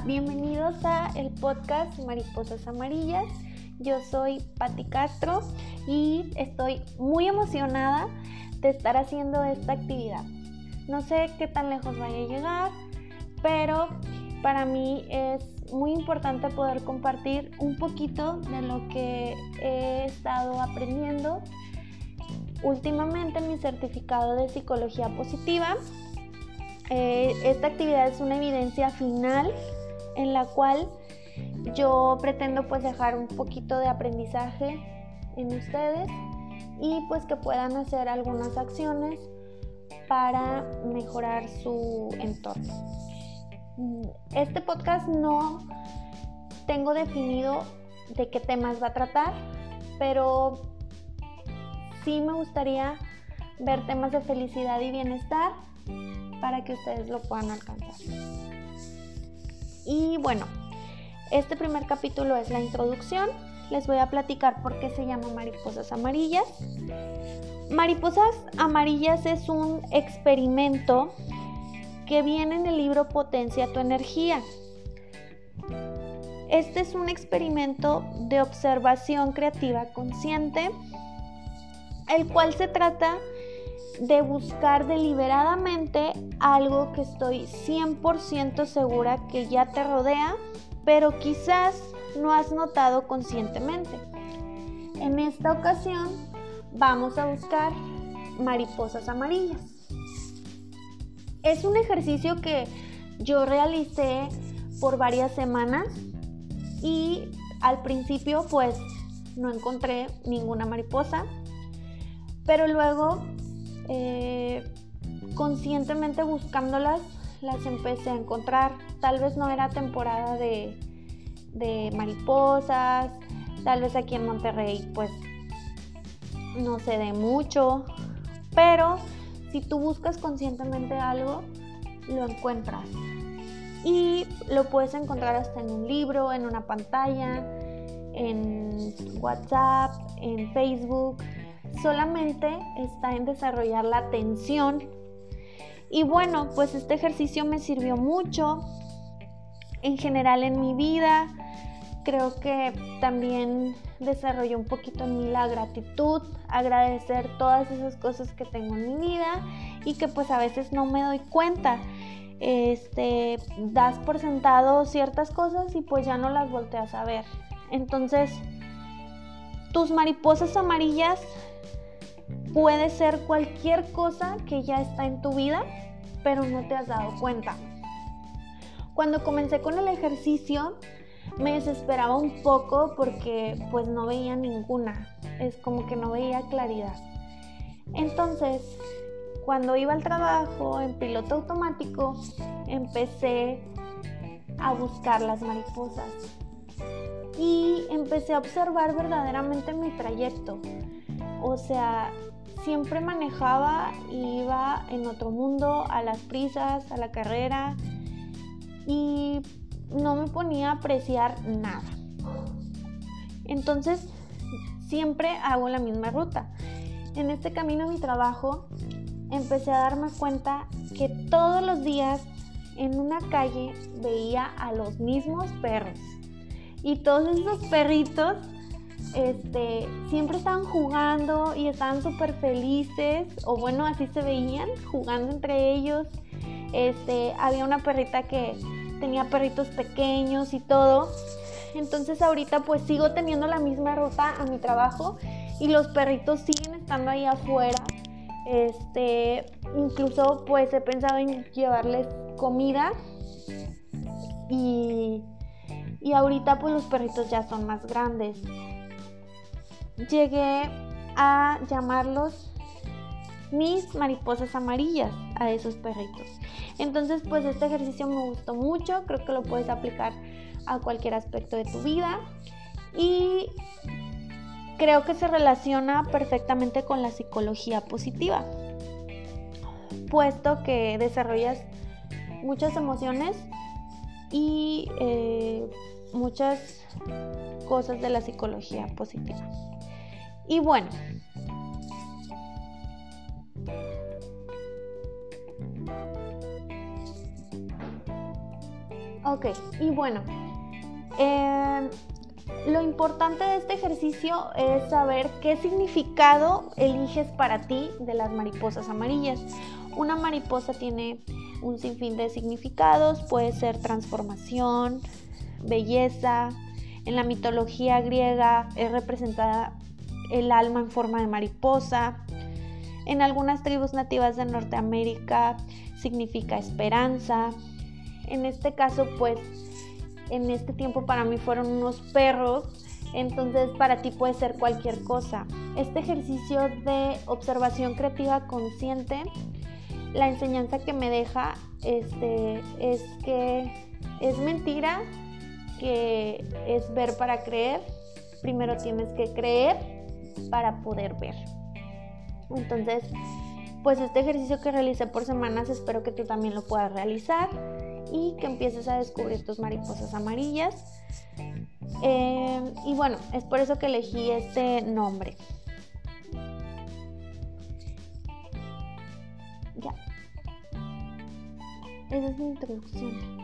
Bienvenidos a el podcast Mariposas Amarillas. Yo soy Patti Castro y estoy muy emocionada de estar haciendo esta actividad. No sé qué tan lejos vaya a llegar, pero para mí es muy importante poder compartir un poquito de lo que he estado aprendiendo últimamente en mi certificado de psicología positiva eh, esta actividad es una evidencia final en la cual yo pretendo pues dejar un poquito de aprendizaje en ustedes y pues que puedan hacer algunas acciones para mejorar su entorno. Este podcast no tengo definido de qué temas va a tratar, pero sí me gustaría ver temas de felicidad y bienestar para que ustedes lo puedan alcanzar. Y bueno, este primer capítulo es la introducción. Les voy a platicar por qué se llama Mariposas Amarillas. Mariposas Amarillas es un experimento que viene en el libro Potencia tu energía. Este es un experimento de observación creativa consciente, el cual se trata de buscar deliberadamente algo que estoy 100% segura que ya te rodea, pero quizás no has notado conscientemente. En esta ocasión vamos a buscar mariposas amarillas. Es un ejercicio que yo realicé por varias semanas y al principio pues no encontré ninguna mariposa, pero luego eh, conscientemente buscándolas, las empecé a encontrar. Tal vez no era temporada de, de mariposas, tal vez aquí en Monterrey pues no se dé mucho, pero si tú buscas conscientemente algo, lo encuentras. Y lo puedes encontrar hasta en un libro, en una pantalla, en WhatsApp, en Facebook, solamente está en desarrollar la atención. Y bueno, pues este ejercicio me sirvió mucho en general en mi vida. Creo que también desarrolló un poquito en mí la gratitud, agradecer todas esas cosas que tengo en mi vida y que pues a veces no me doy cuenta. Este, das por sentado ciertas cosas y pues ya no las volteas a ver. Entonces, tus mariposas amarillas puede ser cualquier cosa que ya está en tu vida, pero no te has dado cuenta. Cuando comencé con el ejercicio, me desesperaba un poco porque pues no veía ninguna, es como que no veía claridad. Entonces, cuando iba al trabajo en piloto automático, empecé a buscar las mariposas y empecé a observar verdaderamente mi trayecto. O sea, siempre manejaba y iba en otro mundo, a las prisas, a la carrera y no me ponía a apreciar nada. Entonces, siempre hago la misma ruta. En este camino a mi trabajo, empecé a darme cuenta que todos los días en una calle veía a los mismos perros. Y todos esos perritos este, siempre estaban jugando y estaban súper felices, o bueno, así se veían, jugando entre ellos. Este, había una perrita que tenía perritos pequeños y todo. Entonces ahorita pues sigo teniendo la misma ruta a mi trabajo y los perritos siguen estando ahí afuera. Este, incluso pues he pensado en llevarles comida y, y ahorita pues los perritos ya son más grandes llegué a llamarlos mis mariposas amarillas a esos perritos. Entonces, pues este ejercicio me gustó mucho, creo que lo puedes aplicar a cualquier aspecto de tu vida y creo que se relaciona perfectamente con la psicología positiva, puesto que desarrollas muchas emociones y eh, muchas cosas de la psicología positiva. Y bueno, Ok, y bueno, em, lo importante de este ejercicio es saber qué significado eliges para ti de las mariposas amarillas. Una mariposa tiene un sinfín de significados, puede ser transformación, belleza. En la mitología griega es representada el alma en forma de mariposa. En algunas tribus nativas de Norteamérica significa esperanza. En este caso, pues, en este tiempo para mí fueron unos perros, entonces para ti puede ser cualquier cosa. Este ejercicio de observación creativa consciente, la enseñanza que me deja este, es que es mentira, que es ver para creer. Primero tienes que creer para poder ver. Entonces, pues este ejercicio que realicé por semanas espero que tú también lo puedas realizar y que empieces a descubrir tus mariposas amarillas. Eh, y bueno, es por eso que elegí este nombre. Ya. Esa es mi introducción.